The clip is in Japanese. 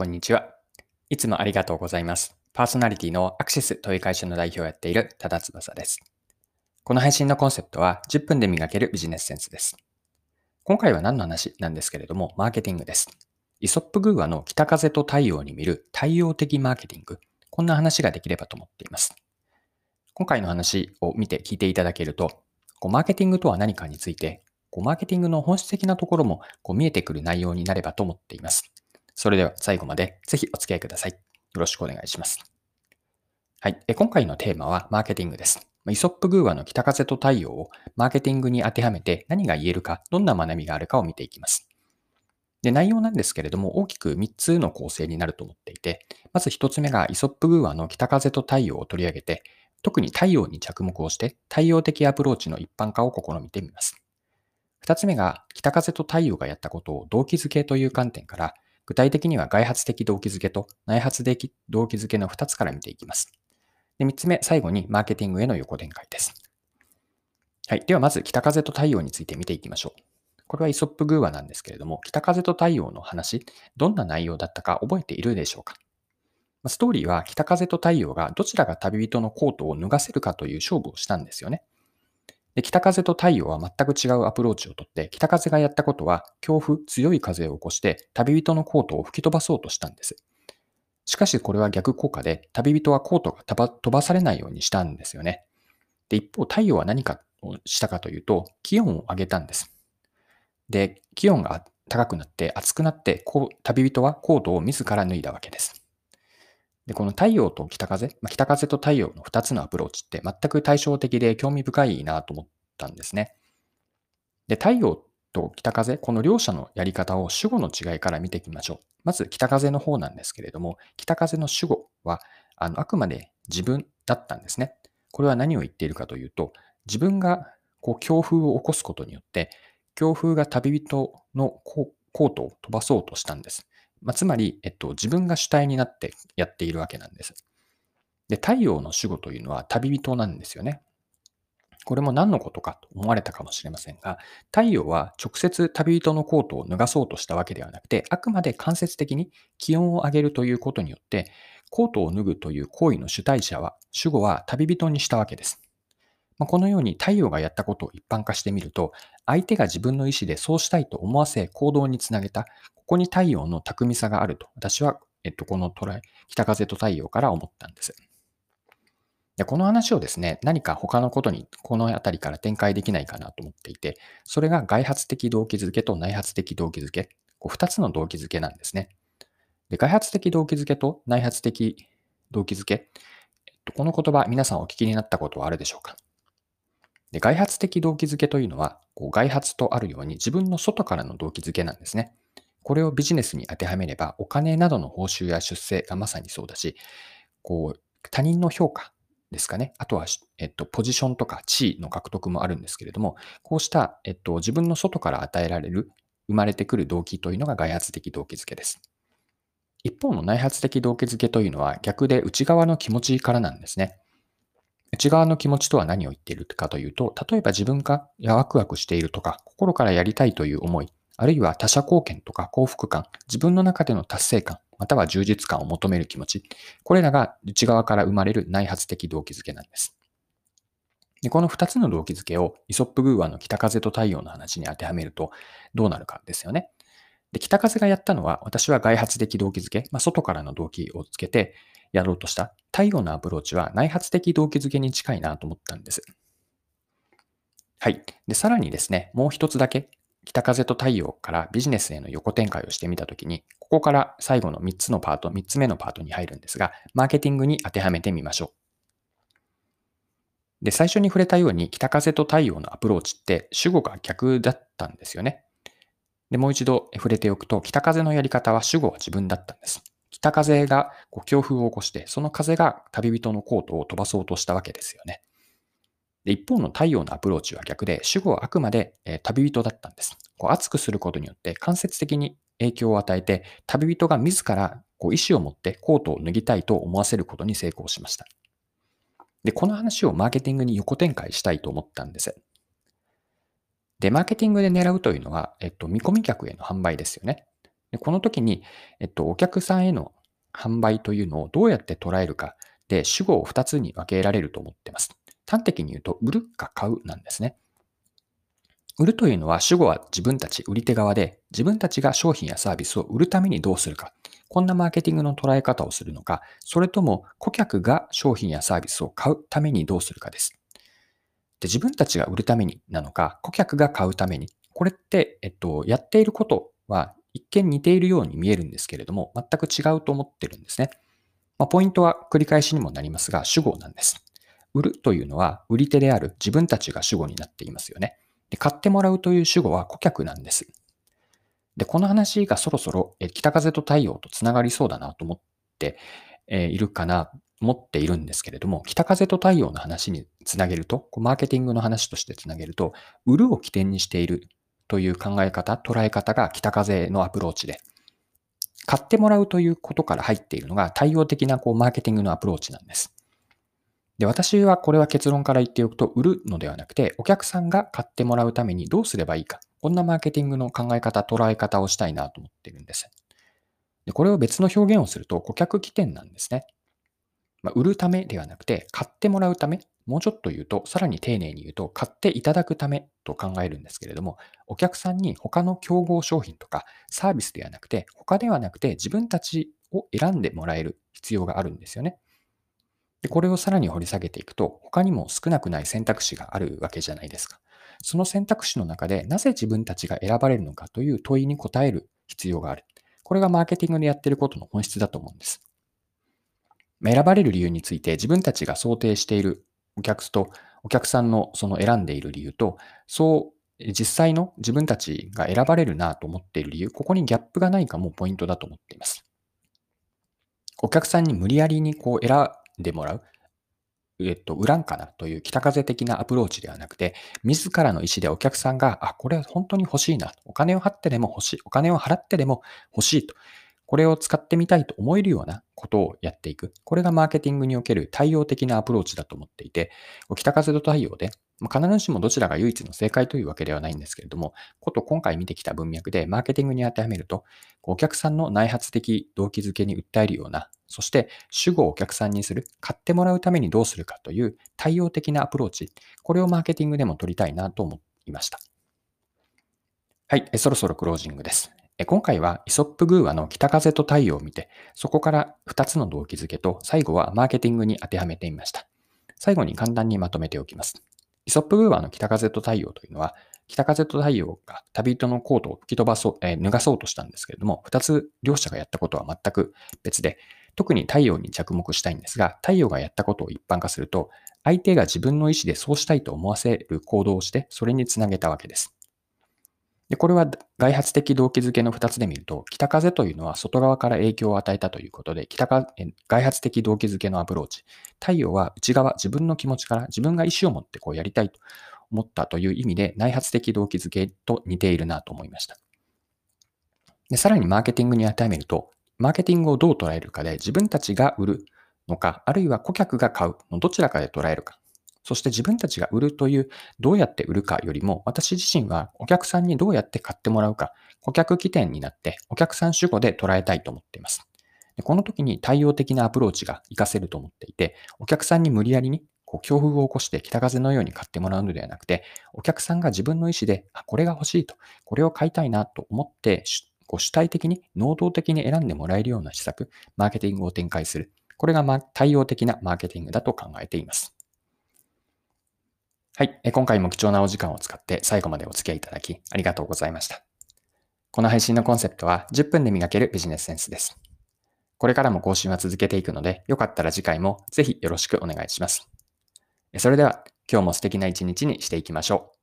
こんにちは。いつもありがとうございます。パーソナリティのアクシスという会社の代表をやっている多田翼です。この配信のコンセプトは10分で磨けるビジネスセンスです。今回は何の話なんですけれども、マーケティングです。イソップグーアの北風と太陽に見る太陽的マーケティング。こんな話ができればと思っています。今回の話を見て聞いていただけると、こうマーケティングとは何かについて、こうマーケティングの本質的なところもこう見えてくる内容になればと思っています。それでは最後までぜひお付き合いください。よろしくお願いします。はい。今回のテーマはマーケティングです。イソップグーアの北風と太陽をマーケティングに当てはめて何が言えるか、どんな学びがあるかを見ていきます。で、内容なんですけれども、大きく3つの構成になると思っていて、まず1つ目がイソップグーアの北風と太陽を取り上げて、特に太陽に着目をして、太陽的アプローチの一般化を試みてみます。2つ目が、北風と太陽がやったことを動機づけという観点から、具体的には外発的動機づけと内発的動機づけの2つから見ていきます。で3つ目、最後にマーケティングへの横展開です。はい。ではまず、北風と太陽について見ていきましょう。これはイソップグーアなんですけれども、北風と太陽の話、どんな内容だったか覚えているでしょうか？ストーリーは北風と太陽がどちらが旅人のコートを脱がせるかという勝負をしたんですよね。で北風と太陽は全く違うアプローチをとって、北風がやったことは、強風、強い風を起こして、旅人のコートを吹き飛ばそうとしたんです。しかしこれは逆効果で、旅人はコートが飛ばされないようにしたんですよね。で、一方、太陽は何かをしたかというと、気温を上げたんです。で、気温が高くなって暑くなって、旅人はコートを自ら脱いだわけです。で、この太陽と北風、まあ、北風と太陽の2つのアプローチって全く対照的で興味深いなと思ったんですね。で、太陽と北風、この両者のやり方を主語の違いから見ていきましょう。まず北風の方なんですけれども、北風の主語はあのあくまで自分だったんですね。これは何を言っているかというと、自分がこう強風を起こすことによって、強風が旅人のコートを飛ばそうとしたんです。まあ、つまり、えっと、自分が主体になってやっているわけなんです。で、太陽の守護というのは旅人なんですよね。これも何のことかと思われたかもしれませんが、太陽は直接旅人のコートを脱がそうとしたわけではなくて、あくまで間接的に気温を上げるということによって、コートを脱ぐという行為の主体者は、主語は旅人にしたわけです。まあ、このように太陽がやったことを一般化してみると、相手が自分の意思でそうしたいと思わせ行動につなげた、ここに太陽の巧みさがあると、私は、えっと、この捉え、北風と太陽から思ったんです。でこの話をですね、何か他のことにこの辺りから展開できないかなと思っていて、それが外発的動機づけと内発的動機づけ、こう2つの動機づけなんですね。で外発的動機づけと内発的動機づけ、えっと、この言葉皆さんお聞きになったことはあるでしょうか？で外発的動機づけというのは、こう外発とあるように自分の外からの動機づけなんですね。これをビジネスに当てはめれば、お金などの報酬や出世がまさにそうだし、こう、他人の評価ですかね。あとは、えっと、ポジションとか地位の獲得もあるんですけれども、こうした、えっと、自分の外から与えられる、生まれてくる動機というのが外発的動機づけです。一方の内発的動機づけというのは逆で内側の気持ちからなんですね。内側の気持ちとは何を言っているかというと、例えば自分がワクワクしているとか、心からやりたいという思い、あるいは他者貢献とか幸福感、自分の中での達成感、または充実感を求める気持ち、これらが内側から生まれる内発的動機づけなんです。でこの2つの動機づけをイソップグーアの北風と太陽の話に当てはめるとどうなるかですよね。で北風がやったのは私は外発的動機づけ、まあ、外からの動機をつけてやろうとした太陽のアプローチは内発的動機づけに近いなと思ったんです。はい。で、さらにですね、もう一つだけ北風と太陽からビジネスへの横展開をしてみたときに、ここから最後の3つのパート、3つ目のパートに入るんですが、マーケティングに当てはめてみましょう。で、最初に触れたように、北風と太陽のアプローチって主語が逆だったんですよね。で、もう一度触れておくと、北風のやり方は主語は自分だったんです。北風がこう強風を起こして、その風が旅人のコートを飛ばそうとしたわけですよね。で一方の太陽のアプローチは逆で、主語はあくまで、え、旅人だったんです。こう熱くすることによって間接的に影響を与えて、旅人が自らこう意思を持ってコートを脱ぎたいと思わせることに成功しました。で、この話をマーケティングに横展開したいと思ったんです。で、マーケティングで狙うというのは、えっと、見込み客への販売ですよね。でこの時に、えっと、お客さんへの販売というのをどうやって捉えるかで主語を2つに分けられると思っています。端的に言うと、売るか買うなんですね。売るというのは主語は自分たち売り手側で自分たちが商品やサービスを売るためにどうするか。こんなマーケティングの捉え方をするのか、それとも顧客が商品やサービスを買うためにどうするかです。で自分たちが売るためになのか、顧客が買うために。これって、えっと、やっていることは一見似ているように見えるんですけれども、全く違うと思ってるんですね。まあ、ポイントは繰り返しにもなりますが、主語なんです。売るというのは売り手である自分たちが主語になっていますよね。で買ってもらうという主語は顧客なんです。で、この話がそろそろ北風と太陽とつながりそうだなと思っているかな、思っているんですけれども、北風と太陽の話につなげると、マーケティングの話としてつなげると、売るを起点にしているという考え方、捉え方が北風のアプローチで、買ってもらうということから入っているのが対応的なこうマーケティングのアプローチなんです。で、私はこれは結論から言っておくと、売るのではなくて、お客さんが買ってもらうためにどうすればいいか。こんなマーケティングの考え方、捉え方をしたいなと思っているんです。でこれを別の表現をすると、顧客起点なんですね。まあ、売るためではなくて、買ってもらうため、もうちょっと言うと、さらに丁寧に言うと、買っていただくためと考えるんですけれども、お客さんに他の競合商品とかサービスではなくて、他ではなくて自分たちを選んでもらえる必要があるんですよね。で、これをさらに掘り下げていくと、他にも少なくない選択肢があるわけじゃないですか。その選択肢の中で、なぜ自分たちが選ばれるのかという問いに答える必要がある。これがマーケティングでやっていることの本質だと思うんです。選ばれる理由について、自分たちが想定しているお客と、お客さんのその選んでいる理由と、そう、実際の自分たちが選ばれるなと思っている理由、ここにギャップがないかもポイントだと思っています。お客さんに無理やりにこう選んでもらう、えっと、売らんかなという北風的なアプローチではなくて、自らの意思でお客さんが、あ、これは本当に欲しいな。お金を払ってでも欲しい。お金を払ってでも欲しいと。これを使ってみたいと思えるようなことをやっていく。これがマーケティングにおける対応的なアプローチだと思っていて、北風と太陽で、必ずしもどちらが唯一の正解というわけではないんですけれども、こと今回見てきた文脈でマーケティングに当てはめると、お客さんの内発的動機づけに訴えるような、そして主語をお客さんにする、買ってもらうためにどうするかという対応的なアプローチ、これをマーケティングでも取りたいなと思いました。はい、そろそろクロージングです。今回はイソップグーアの北風と太陽を見て、そこから2つの動機づけと最後はマーケティングに当てはめてみました。最後に簡単にまとめておきます。イソップグーアの北風と太陽というのは、北風と太陽が旅人のコートを吹き飛ばそう、えー、脱がそうとしたんですけれども、2つ両者がやったことは全く別で、特に太陽に着目したいんですが、太陽がやったことを一般化すると、相手が自分の意思でそうしたいと思わせる行動をして、それにつなげたわけです。で、これは外発的動機づけの2つで見ると、北風というのは外側から影響を与えたということで、北か外発的動機づけのアプローチ。太陽は内側、自分の気持ちから自分が意思を持ってこうやりたいと思ったという意味で、内発的動機づけと似ているなと思いました。で、さらにマーケティングに当てはめると、マーケティングをどう捉えるかで自分たちが売るのか、あるいは顧客が買うのどちらかで捉えるか。そして自分たちが売るという、どうやって売るかよりも、私自身はお客さんにどうやって買ってもらうか、顧客起点になってお客さん主語で捉えたいと思っています。でこの時に対応的なアプローチが活かせると思っていて、お客さんに無理やりにこう強風を起こして北風のように買ってもらうのではなくて、お客さんが自分の意思で、あ、これが欲しいと、これを買いたいなと思って、こう主体的に、能動的に選んでもらえるような施策、マーケティングを展開する。これが、ま、対応的なマーケティングだと考えています。はい。今回も貴重なお時間を使って最後までお付き合いいただきありがとうございました。この配信のコンセプトは10分で磨けるビジネスセンスです。これからも更新は続けていくので、よかったら次回もぜひよろしくお願いします。それでは今日も素敵な一日にしていきましょう。